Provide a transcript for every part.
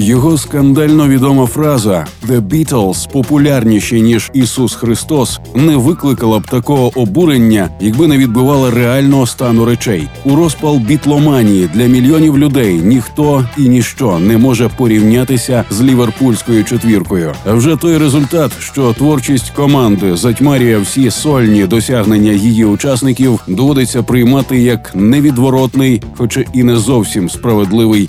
Його скандально відома фраза «The Beatles популярніші ніж Ісус Христос не викликала б такого обурення, якби не відбивала реального стану речей. У розпал бітломанії для мільйонів людей ніхто і ніщо не може порівнятися з ліверпульською четвіркою. А вже той результат, що творчість команди затьмарює всі сольні досягнення її учасників, доводиться приймати як невідворотний, хоча і не зовсім справедливий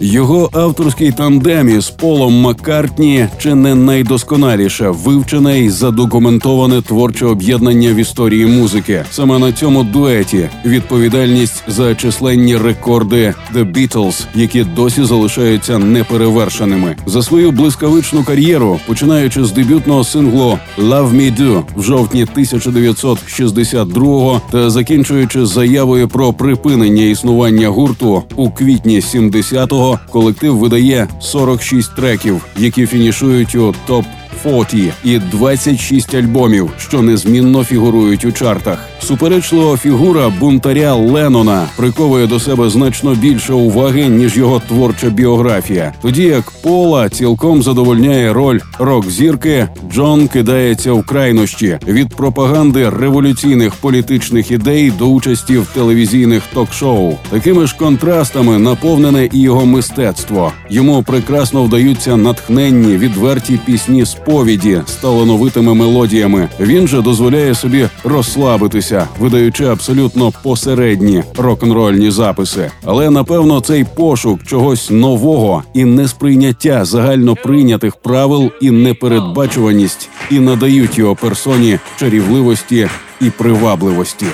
Його авторський тандем із Полом Маккартні чи не найдосконаліше вивчене і задокументоване творче об'єднання в історії музики. Саме на цьому дуеті відповідальність за численні рекорди The Beatles, які досі залишаються неперевершеними. За свою блискавичну кар'єру, починаючи з дебютного синглу «Love Me Do» в жовтні 1962-го та закінчуючи заявою про припинення існування гурту у квітні 70-го, колектив видає 46 треків, які фінішують у топ 40 і 26 альбомів, що незмінно фігурують у чартах. Суперечлива фігура бунтаря Леннона приковує до себе значно більше уваги ніж його творча біографія. Тоді як Пола цілком задовольняє роль рок-зірки, Джон кидається в крайнощі від пропаганди революційних політичних ідей до участі в телевізійних ток-шоу. Такими ж контрастами наповнене і його мистецтво. Йому прекрасно вдаються натхненні відверті пісні сповіді з талановитими мелодіями. Він же дозволяє собі розслабитися видаючи абсолютно посередні рок-н-рольні записи. Але напевно цей пошук чогось нового і несприйняття загально прийнятих правил і непередбачуваність і надають його персоні чарівливості і привабливості.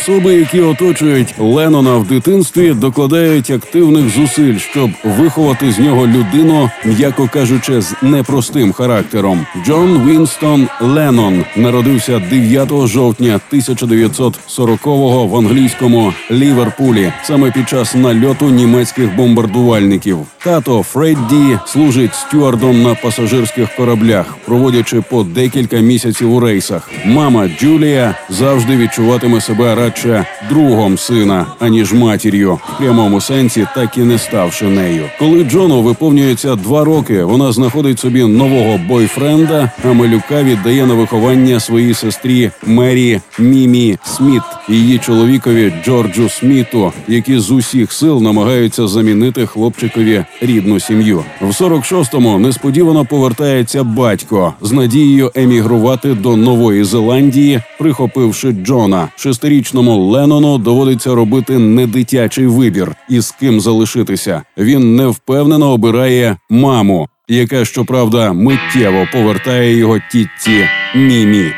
Особи, які оточують Леннона в дитинстві, докладають активних зусиль, щоб виховати з нього людину, м'яко кажучи, з непростим характером. Джон Вінстон Леннон народився 9 жовтня 1940-го в англійському Ліверпулі, саме під час нальоту німецьких бомбардувальників. Тато Фредді служить стюардом на пасажирських кораблях, проводячи по декілька місяців у рейсах. Мама Джулія завжди відчуватиме себе радше другом сина, аніж матір'ю, в прямому сенсі, так і не ставши нею. Коли Джону виповнюється два роки, вона знаходить собі нового бойфренда, а малюка віддає на виховання своїй сестрі Мері Мімі Сміт її чоловікові Джорджу Сміту, які з усіх сил намагаються замінити хлопчикові рідну сім'ю. В 46-му несподівано повертається батько з надією емігрувати до Нової Зеландії, прихопивши Джона. Шестирічному Леннону доводиться робити недитячий вибір, і з ким залишитися. Він невпевнено обирає маму, яка щоправда миттєво повертає його тітці Мімі.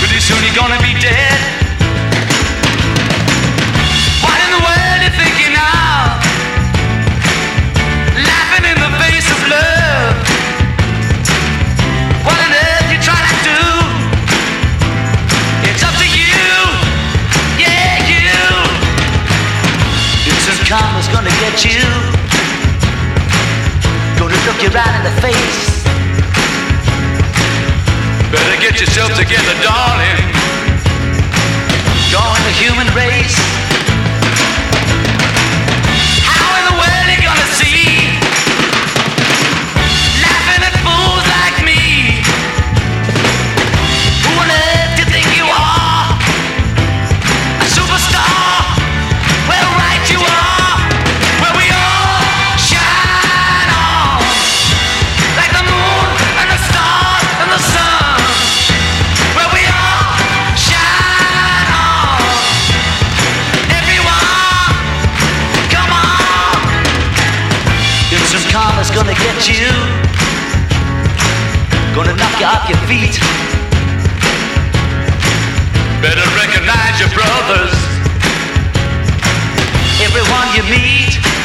Pretty soon you're gonna be dead. You right in the face. Better get yourself together, darling. Join the human race. Gonna get you. Gonna knock you off your feet. Better recognize your brothers. Everyone you meet.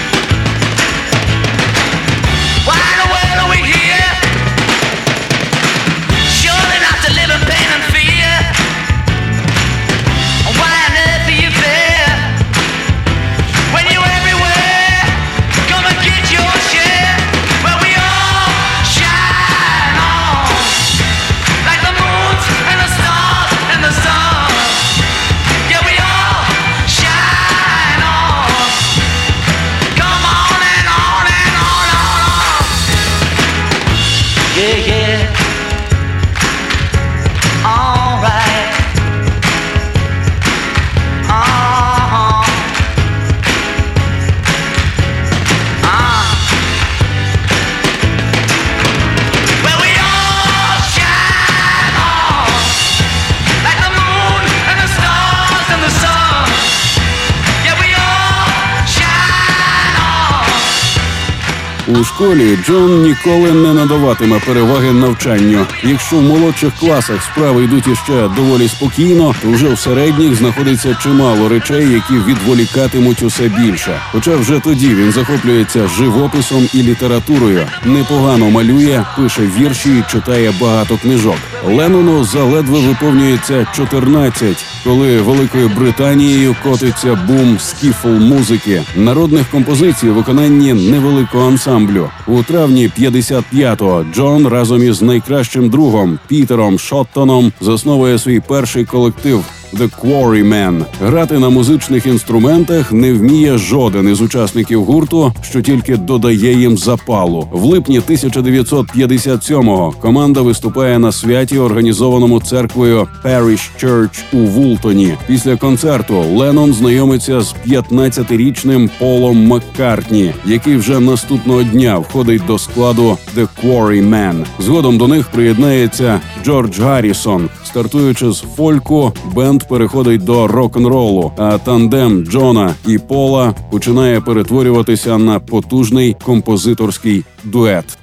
Школі Джон ніколи не надаватиме переваги навчанню. Якщо в молодших класах справи йдуть іще доволі спокійно, то вже в середніх знаходиться чимало речей, які відволікатимуть усе більше. Хоча вже тоді він захоплюється живописом і літературою, непогано малює, пише вірші і читає багато книжок. Леннону заледве виповнюється 14, коли Великою Британією котиться бум скіфл музики, народних композицій виконанні невеликого ансамблю. У травні 55-го Джон разом із найкращим другом Пітером Шоттоном засновує свій перший колектив. The Quarrymen. Грати на музичних інструментах не вміє жоден із учасників гурту, що тільки додає їм запалу. В липні 1957-го команда виступає на святі, організованому церквою Parish Church у Вултоні. Після концерту Леннон знайомиться з 15-річним Полом Маккартні, який вже наступного дня входить до складу The Quarrymen. Згодом до них приєднається Джордж Гаррісон. Стартуючи з фольку, бенд переходить до рок-н-ролу, а тандем Джона і Пола починає перетворюватися на потужний композиторський дует.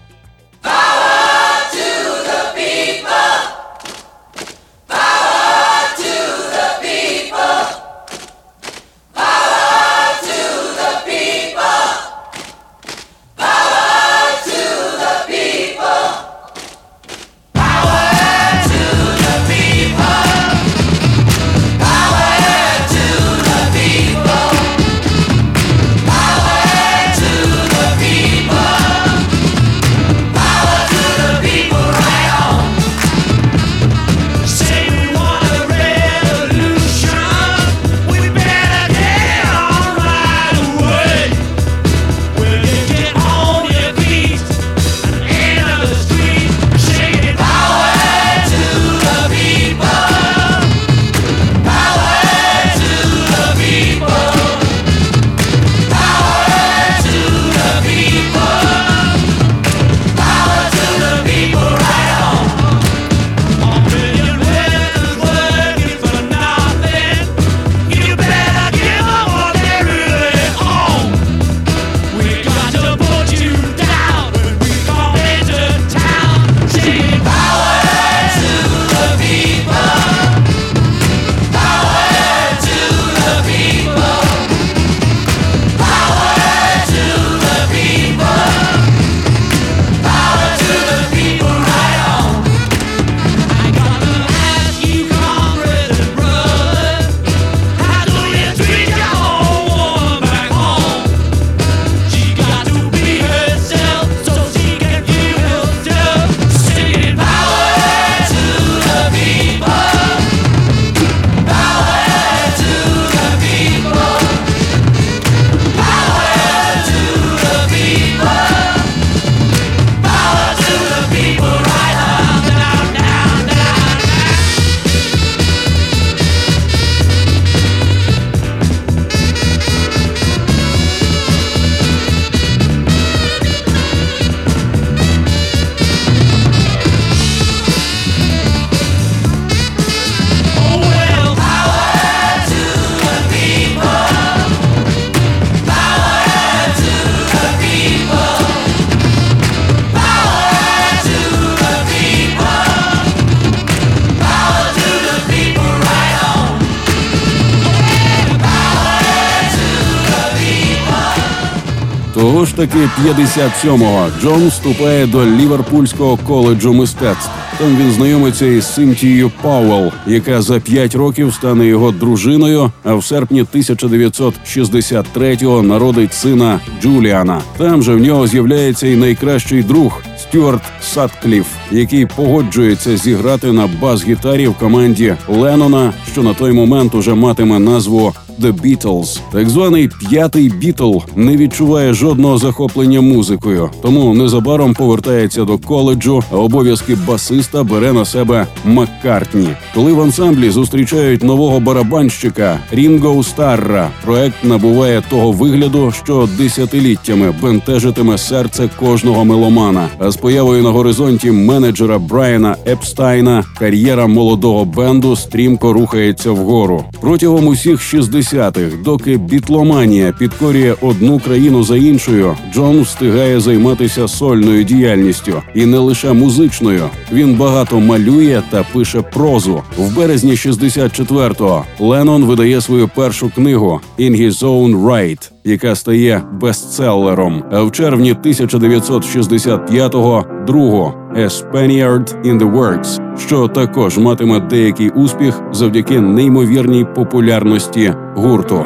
Таки 57-го Джон вступає до Ліверпульського коледжу мистецтв. Там він знайомиться із Синтією Пауел, яка за п'ять років стане його дружиною. А в серпні 1963-го народить сина Джуліана. Там же в нього з'являється і найкращий друг Стюарт Саткліф, який погоджується зіграти на бас-гітарі в команді Леннона, що на той момент уже матиме назву The Beatles. Так званий п'ятий Бітл не відчуває жодного захоплення музикою, тому незабаром повертається до коледжу, а обов'язки басиста бере на себе Маккартні. Коли в ансамблі зустрічають нового барабанщика Рінго Старра, проект набуває того вигляду, що десятиліттями бентежитиме серце кожного меломана. А з появою на горизонті менеджера Брайана Епстайна кар'єра молодого бенду стрімко рухається вгору. Протягом усіх 60-х, доки бітломанія підкорює одну країну за іншою, Джон встигає займатися сольною діяльністю і не лише музичною. Він багато малює та пише прозу. В березні 64-го Леннон видає свою першу книгу «In His Own Right», яка стає бестселером. А в червні 1965-го – другу «A Spaniard in the Works», що також матиме деякий успіх завдяки неймовірній популярності гурту.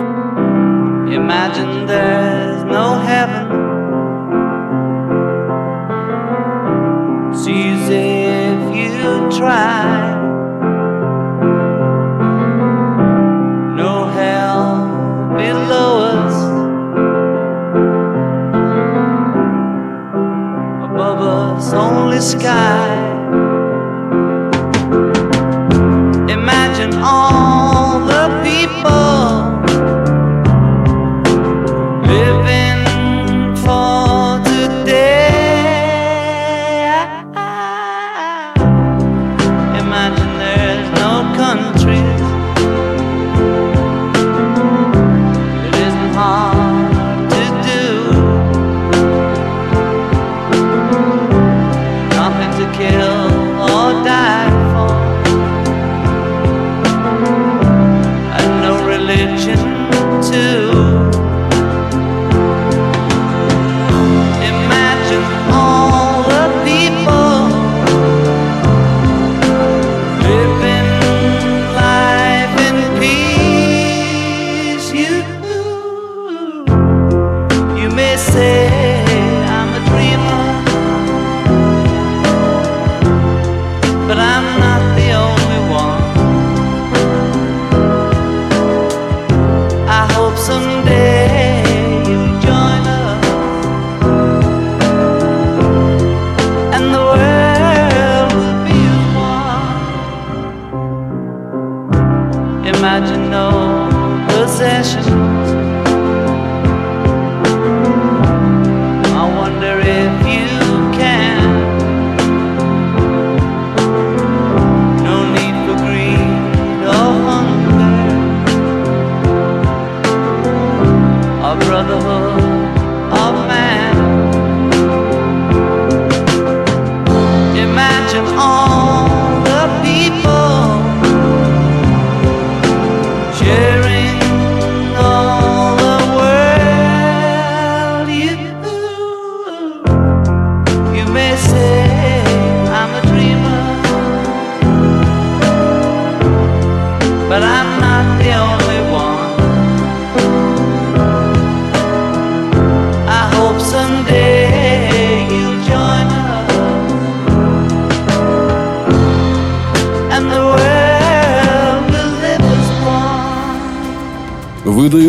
Imagine there's it's only sky. brother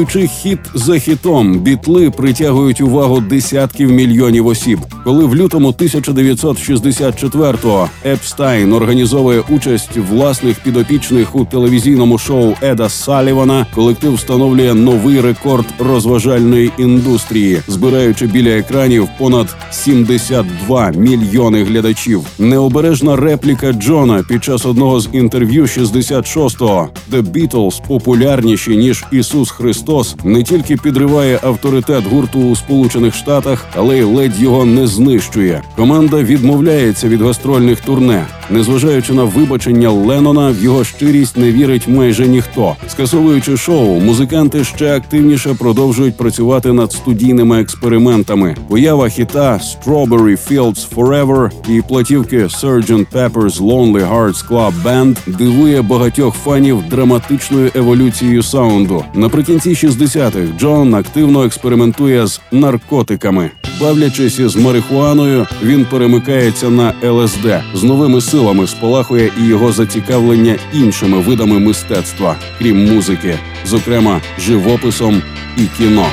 творчих Хіт за хітом, бітли притягують увагу десятків мільйонів осіб. Коли в лютому 1964-го Епстайн організовує участь власних підопічних у телевізійному шоу Еда Салівана, колектив встановлює новий рекорд розважальної індустрії, збираючи біля екранів понад 72 мільйони глядачів. Необережна репліка Джона під час одного з інтерв'ю 66-го «The Beatles популярніші ніж Ісус Христос не тільки підриває авторитет гурту у Сполучених Штатах, але й ледь його не знищує. Команда відмовляється від гастрольних турне. Незважаючи на вибачення Леннона, в його щирість не вірить майже ніхто. Скасовуючи шоу, музиканти ще активніше продовжують працювати над студійними експериментами. Поява хіта «Strawberry Fields Forever» і платівки «Sgt. Pepper's Lonely Hearts Club Band» дивує багатьох фанів драматичною еволюцією саунду. Наприкінці 60-х Джон активно експериментує з наркотиками. Бавлячись із марихуаною, він перемикається на ЛСД. З новими силами спалахує і його зацікавлення іншими видами мистецтва, крім музики, зокрема живописом і кіно.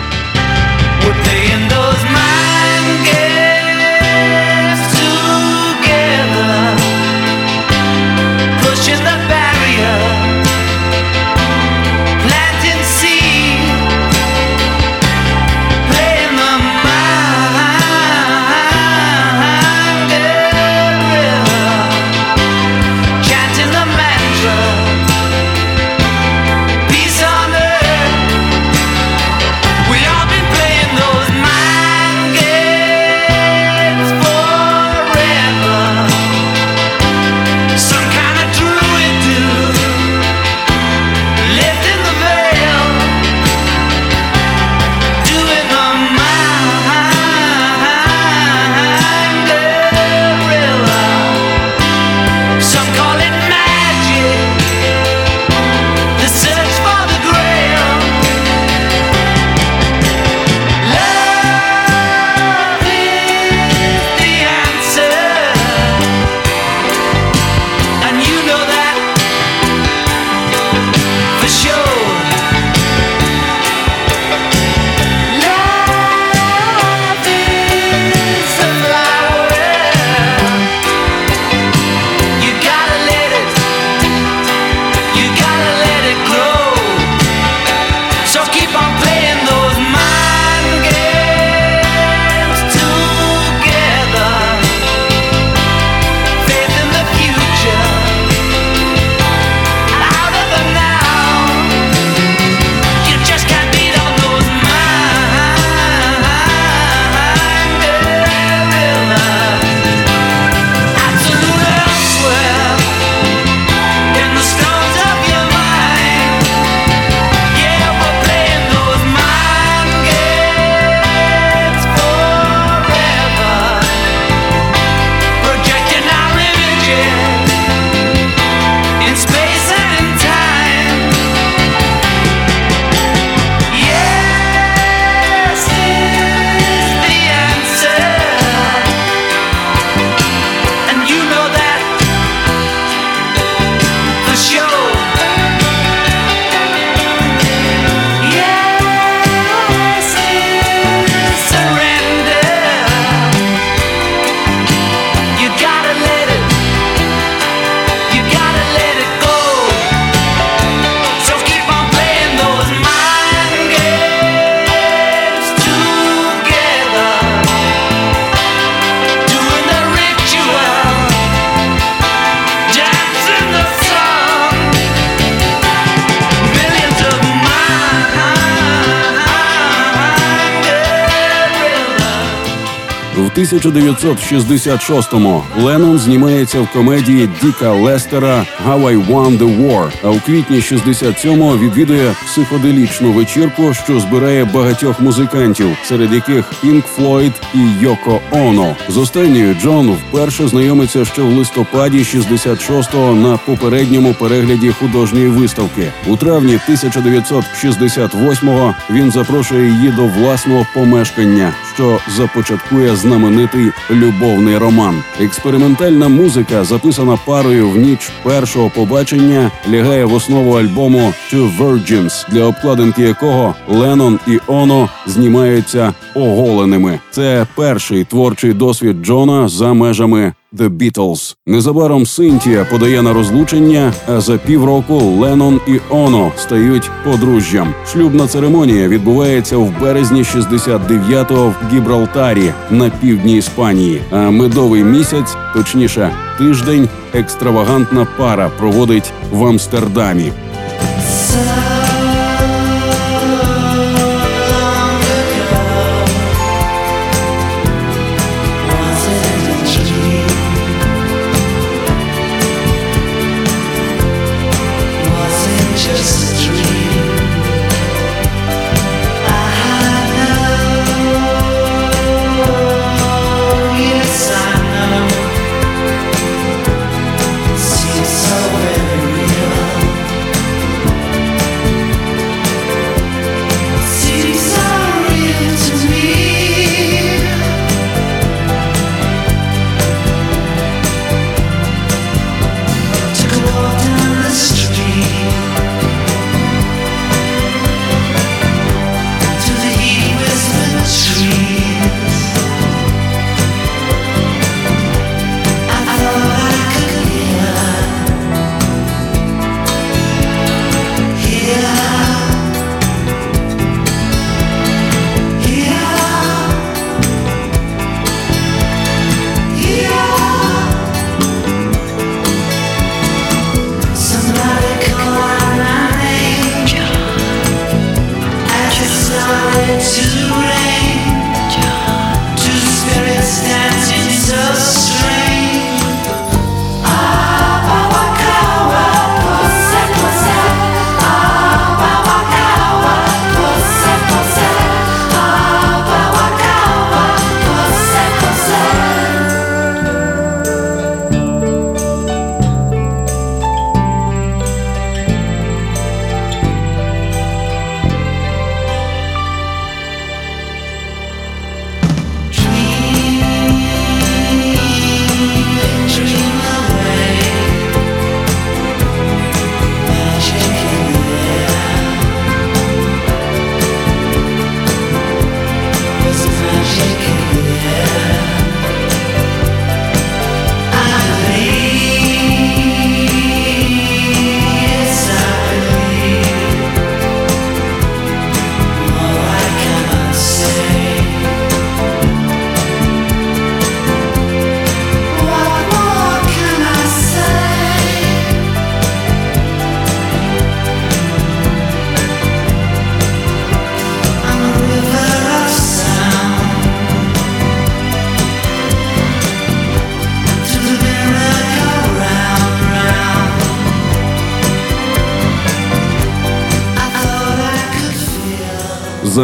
1966-му Леннон знімається в комедії Діка Лестера «How Won the War», а у квітні 67-го відвідує психоделічну вечірку, що збирає багатьох музикантів, серед яких Пінк Флойд і Йоко Оно. З останньою Джон вперше знайомиться ще в листопаді 66-го на попередньому перегляді художньої виставки. У травні 1968-го він запрошує її до власного помешкання, що започаткує знаменитий любовний роман. Експериментальна музика, записана парою в ніч першого побачення, лягає в основу альбому «Two Virgins», для обкладинки якого Леннон і Оно знімаються оголеними. Це перший творчий досвід Джона за межами The Beatles. Незабаром Синтія подає на розлучення, а за півроку Леннон і Оно стають подружжям. Шлюбна церемонія відбувається в березні 69-го в Гібралтарі на півдні Іспанії. А медовий місяць, точніше, тиждень, екстравагантна пара проводить в Амстердамі.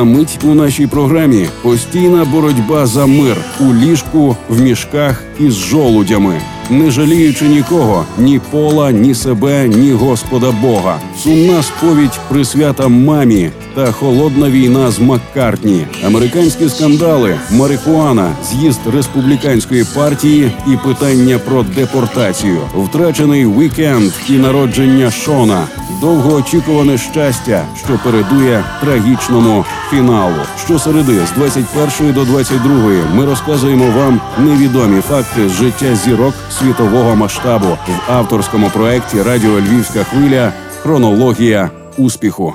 За мить у нашій програмі. Постійна боротьба за мир у ліжку, в мішках із жолудями, не жаліючи нікого, ні пола, ні себе, ні Господа Бога. Сумна сповідь присвята мамі та холодна війна з Маккартні, американські скандали, марихуана, з'їзд республіканської партії і питання про депортацію, втрачений вікенд і народження Шона, довгоочікуване щастя, що передує трагічному фіналу. Щосереди з 21 до 22 ми розказуємо вам невідомі факти з життя зірок світового масштабу в авторському проєкті Радіо Львівська хвиля Хронологія успіху.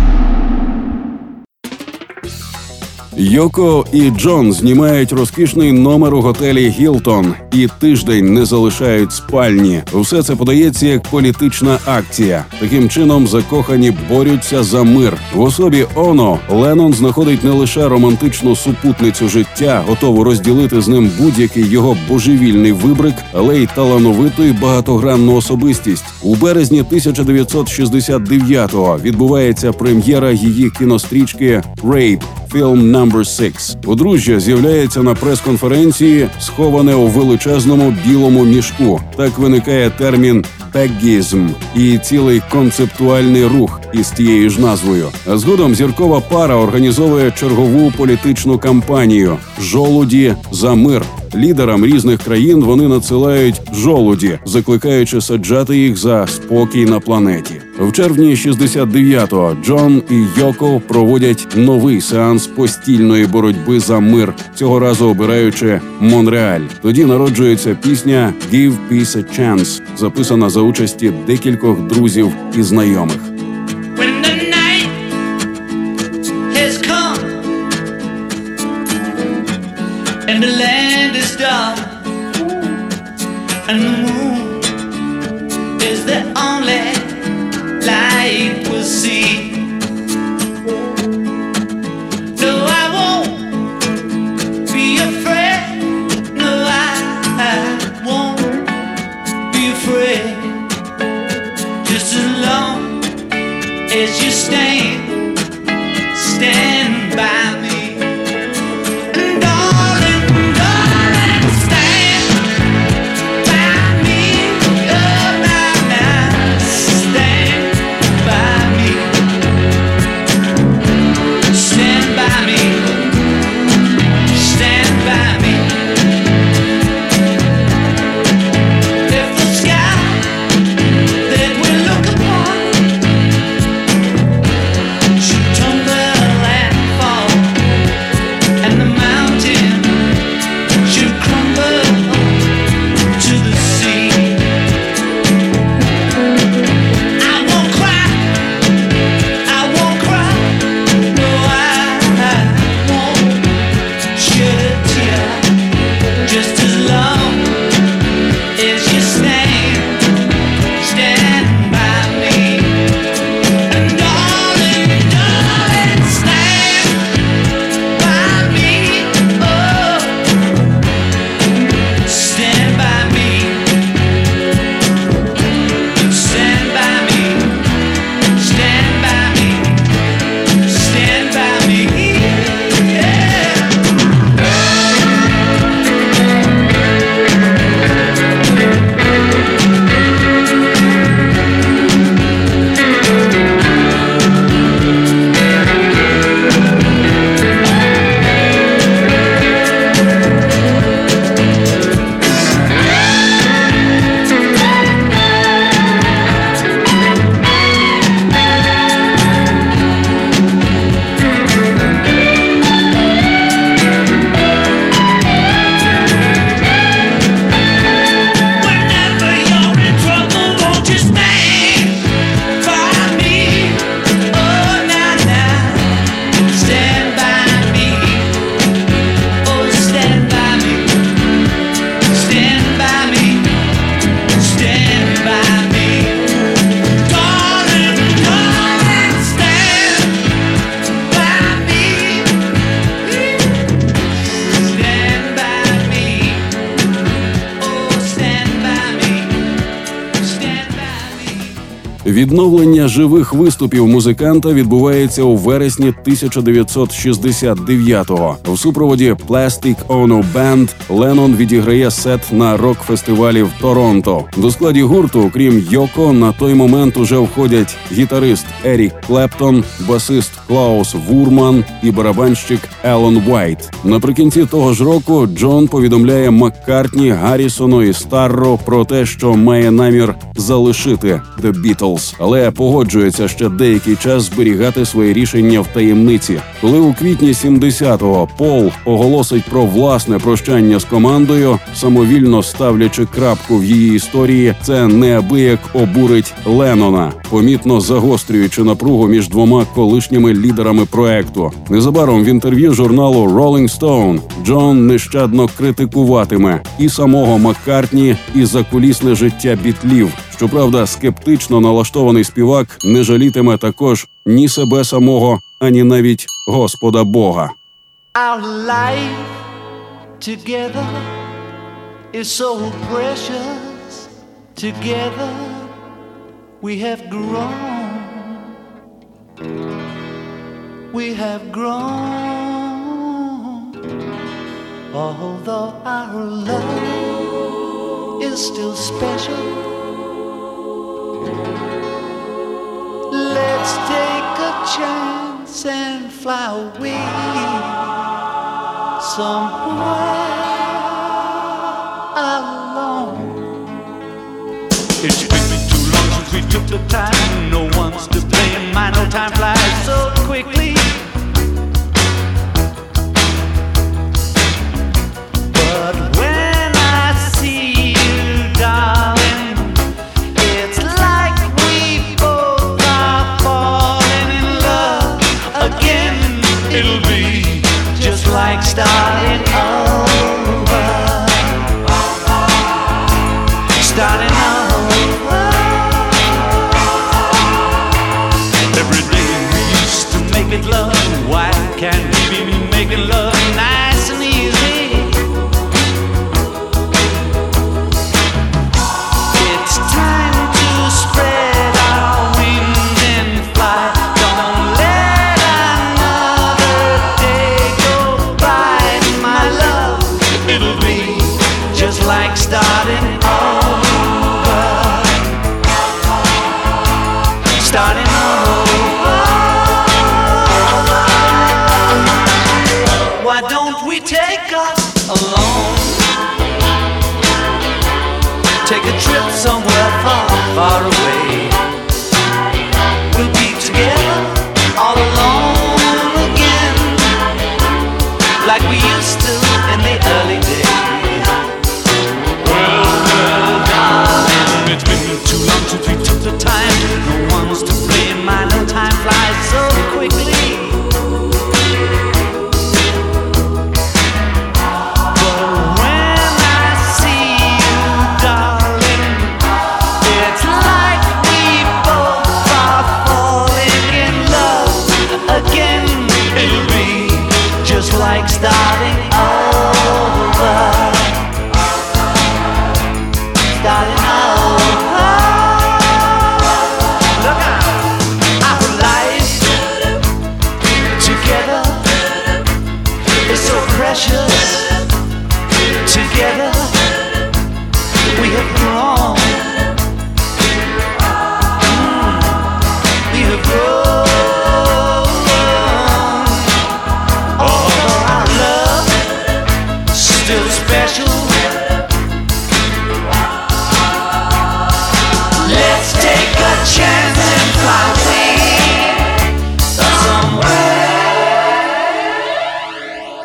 Йоко і Джон знімають розкішний номер у готелі Гілтон і тиждень не залишають спальні. Все це подається як політична акція. Таким чином закохані борються за мир. В особі Оно Леннон знаходить не лише романтичну супутницю життя, готову розділити з ним будь-який його божевільний вибрик, але й талановиту і багатогранну особистість. У березні 1969-го відбувається прем'єра її кінострічки «Rape» Film Number 6. Подружжя з'являється на прес-конференції, сховане у величезному білому мішку. Так виникає термін «бегізм» і цілий концептуальний рух із тією ж назвою. А згодом зіркова пара організовує чергову політичну кампанію Жолуді за мир. Лідерам різних країн вони надсилають жолуді, закликаючи саджати їх за спокій на планеті. В червні 69-го Джон і Йоко проводять новий сеанс постільної боротьби за мир, цього разу обираючи Монреаль. Тоді народжується пісня «Give Peace a Chance», записана за участі декількох друзів і знайомих. Afraid. Just as long as you stand, Відновлення живих виступів музиканта відбувається у вересні 1969-го. В супроводі Plastic Ono Band Леннон відіграє сет на рок-фестивалі в Торонто. До складі гурту, окрім Йоко, на той момент уже входять гітарист Ерік Клептон, басист Клаус Вурман і барабанщик Елон Уайт. Наприкінці того ж року Джон повідомляє Маккартні, Гаррісону і Старро про те, що має намір залишити The Beatles. Але погоджується ще деякий час зберігати своє рішення в таємниці. Коли у квітні 70-го Пол оголосить про власне прощання з командою, самовільно ставлячи крапку в її історії, це неабияк обурить Леннона, помітно загострюючи напругу між двома колишніми лідерами проекту. Незабаром в інтерв'ю журналу Rolling Stone Джон нещадно критикуватиме і самого Маккартні, і закулісне життя бітлів. Щоправда, скептично налаштований співак не жалітиме також ні себе самого, ані навіть Господа Бога. Our life together is so precious. Together we have grown. We have grown. Although our love is still special. Let's take a chance and fly away somewhere alone. It's been too long since we took the time.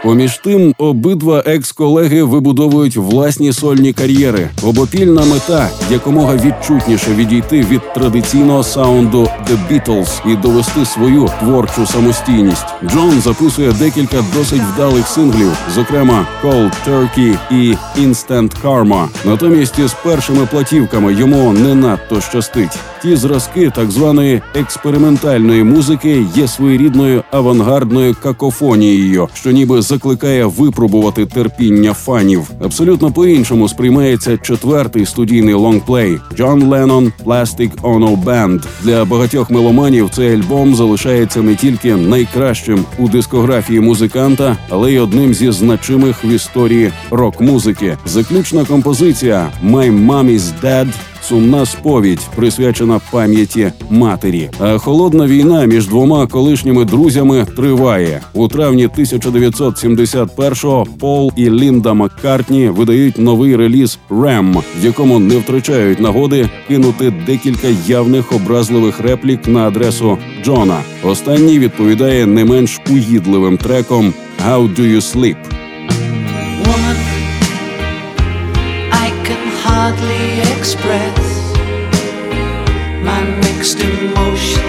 Поміж тим, обидва екс-колеги вибудовують власні сольні кар'єри. Обопільна мета якомога відчутніше відійти від традиційного саунду The Beatles і довести свою творчу самостійність. Джон записує декілька досить вдалих синглів, зокрема Cold Turkey і Instant Karma. Натомість із першими платівками йому не надто щастить. Ті зразки так званої експериментальної музики є своєрідною авангардною какофонією, що ніби закликає випробувати терпіння фанів. Абсолютно по-іншому сприймається четвертий студійний лонгплей John Lennon Plastic Ono Band. Для багатьох меломанів цей альбом залишається не тільки найкращим у дискографії музиканта, але й одним зі значимих в історії рок-музики. Заключна композиція «My Mommy's Dead» сумна сповідь, присвячена пам'яті матері. А холодна війна між двома колишніми друзями триває у травні 1971-го Пол і Лінда Маккартні видають новий реліз «Ram», в якому не втрачають нагоди кинути декілька явних образливих реплік на адресу Джона. Останній відповідає не менш угідливим треком «How do you sleep?». express next emotion.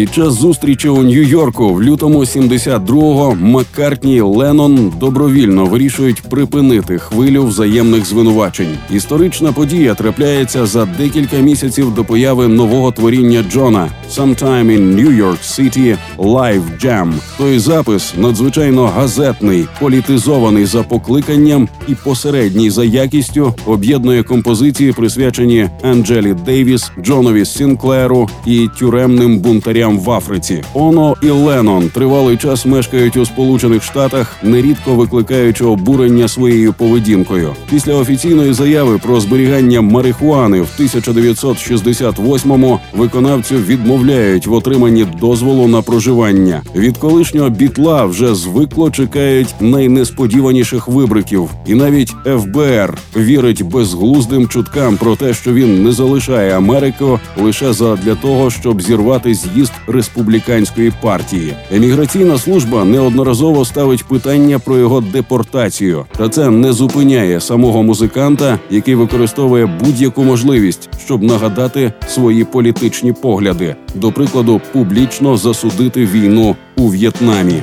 Під час зустрічі у Нью-Йорку в лютому 72-го Маккартні і Леннон добровільно вирішують припинити хвилю взаємних звинувачень. Історична подія трапляється за декілька місяців до появи нового творіння Джона «Sometime in New York City Live Jam». Той запис надзвичайно газетний, політизований за покликанням і посередній за якістю об'єднує композиції, присвячені Анджелі Дейвіс, Джонові Сінклеру і тюремним бунтарям в Африці. Оно і Леннон тривалий час мешкають у Сполучених Штатах, нерідко викликаючи обурення своєю поведінкою. Після офіційної заяви про зберігання марихуани в 1968-му виконавцю відмовляють в отриманні дозволу на проживання. Від колишнього бітла вже звикло чекають найнесподіваніших вибриків, і навіть ФБР вірить безглуздим чуткам про те, що він не залишає Америку лише задля того, щоб зірвати з'їзд республіканської партії. Еміграційна служба неодноразово ставить питання про його депортацію, та це не зупиняє самого музиканта, який використовує будь-яку можливість, щоб нагадати свої політичні погляди, до прикладу, публічно засудити війну у В'єтнамі.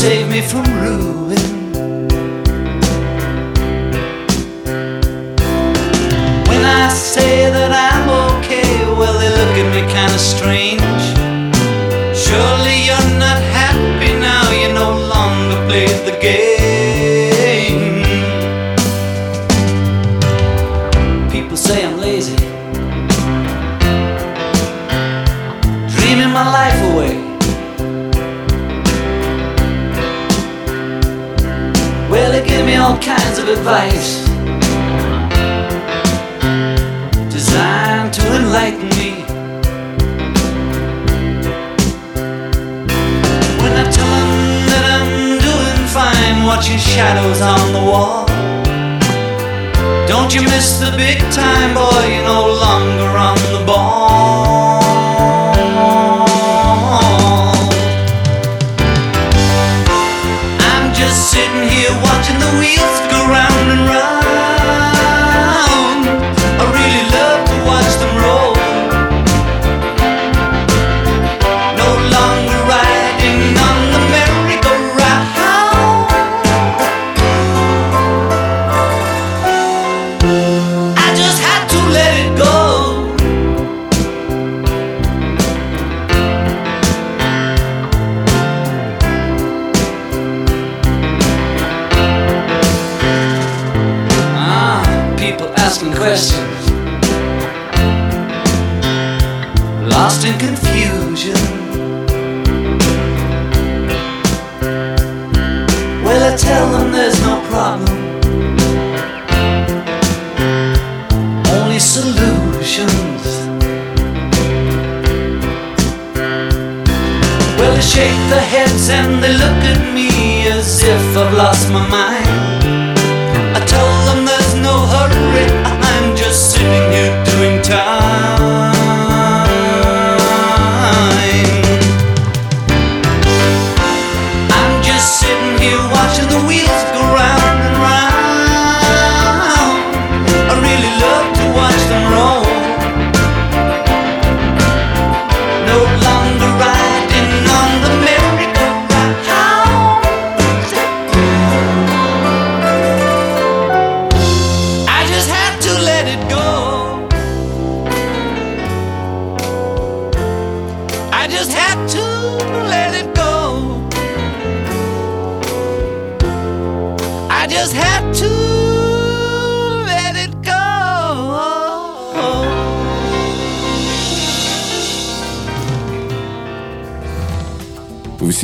Save me from ruin. My life away. Well, they give me all kinds of advice designed to enlighten me. When I tell them that I'm doing fine, watching shadows on the wall. Don't you miss the big time, boy? You're no longer on the round and round.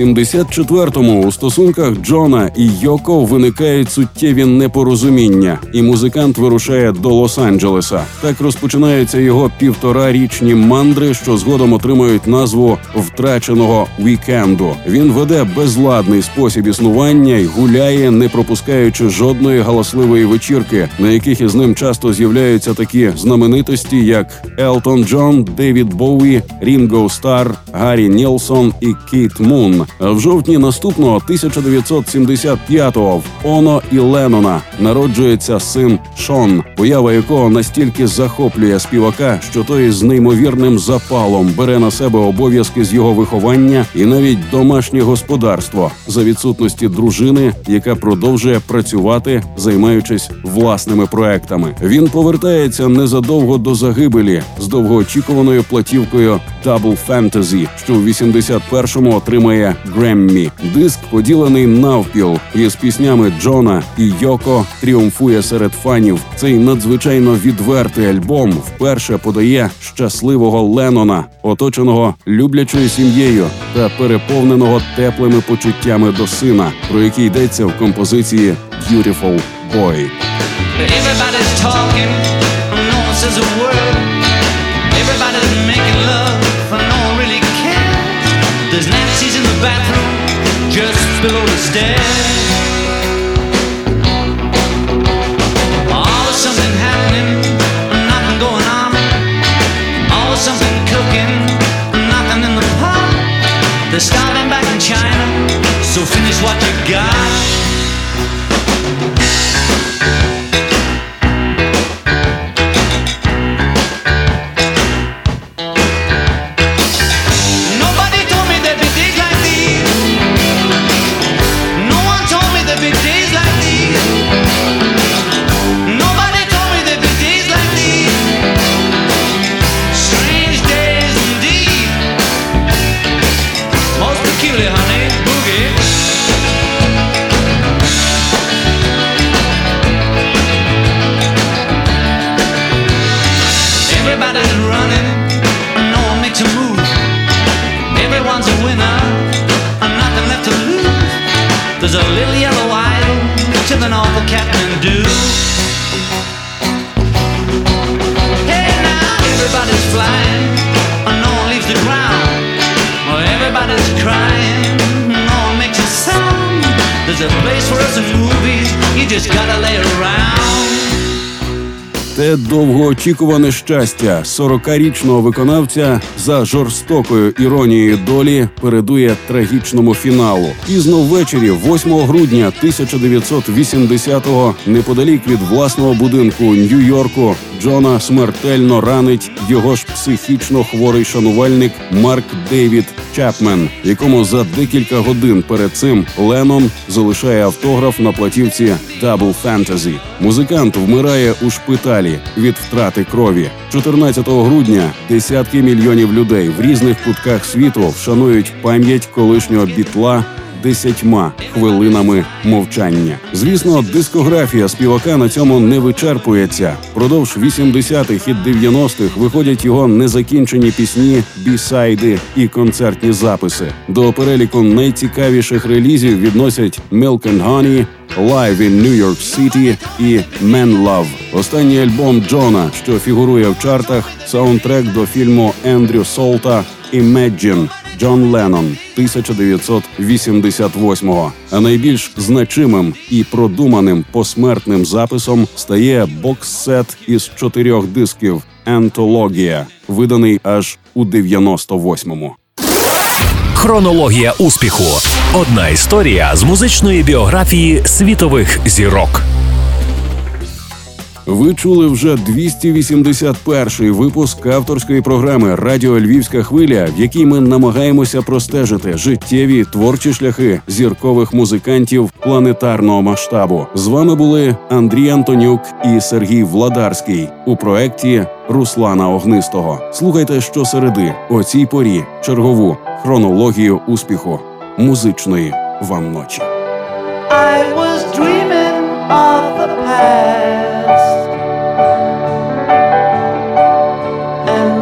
74-му у стосунках Джона і Йоко виникають суттєві непорозуміння, і музикант вирушає до Лос-Анджелеса. Так розпочинаються його півторарічні мандри, що згодом отримують назву втраченого вікенду. Він веде безладний спосіб існування і гуляє, не пропускаючи жодної галасливої вечірки, на яких із ним часто з'являються такі знаменитості, як Елтон Джон, Девід Боуі, Рінго Стар, Гаррі Нілсон і Кіт Мун. А в жовтні наступного 1975-го в Оно і Леннона народжується син Шон, поява якого настільки захоплює співака, що той з неймовірним запалом бере на себе обов'язки з його виховання і навіть домашнє господарство за відсутності дружини, яка продовжує працювати, займаючись власними проектами. Він повертається незадовго до загибелі з довгоочікуваною платівкою Double Fantasy, що в 81-му отримає Греммі. Диск поділений навпіл із піснями Джона і Йоко тріумфує серед фанів. Цей надзвичайно відвертий альбом вперше подає щасливого Леннона, оточеного люблячою сім'єю та переповненого теплими почуттями до сина, про який йдеться в композиції Beautiful Boy. Everybody's talking, below the stairs. Something happening, nothing going on. Something cooking, nothing in the pot. They're starving back in China, so finish what you got. Everybody's running, and no one makes a move. Everyone's a winner, and nothing left to lose. There's a little yellow idol to the north of Kathmandu. Hey now, everybody's flying, and no one leaves the ground. Well, everybody's crying, and no one makes a sound. There's a place for us in movies, you just gotta lay around. Те довгоочікуване щастя 40-річного виконавця за жорстокою іронією долі передує трагічному фіналу. Пізно ввечері, 8 грудня 1980-го, неподалік від власного будинку Нью-Йорку, Джона смертельно ранить його ж психічно хворий шанувальник Марк Дейвід Чапмен, якому за декілька годин перед цим Леном залишає автограф на платівці Double Fantasy. Музикант вмирає у шпиталі від втрати крові. 14 грудня десятки мільйонів людей в різних кутках світу вшанують пам'ять колишнього бітла десятьма хвилинами мовчання. Звісно, дискографія співака на цьому не вичерпується. Продовж 80-х і 90-х виходять його незакінчені пісні, бісайди і концертні записи. До переліку найцікавіших релізів відносять Milk and Honey, Live in New York City і Man Love. Останній альбом Джона, що фігурує в чартах, саундтрек до фільму Ендрю Солта Imagine Джон Леннон 1988-го. А найбільш значимим і продуманим посмертним записом стає бокс-сет із чотирьох дисків Ентологія, виданий аж у 98-му. Хронологія успіху. Одна історія з музичної біографії світових зірок. Ви чули вже 281-й випуск авторської програми Радіо Львівська хвиля, в якій ми намагаємося простежити життєві творчі шляхи зіркових музикантів планетарного масштабу. З вами були Андрій Антонюк і Сергій Владарський у проекті Руслана Огнистого. Слухайте щосереди о цій порі чергову хронологію успіху музичної вам ночі. I was dreaming of the past,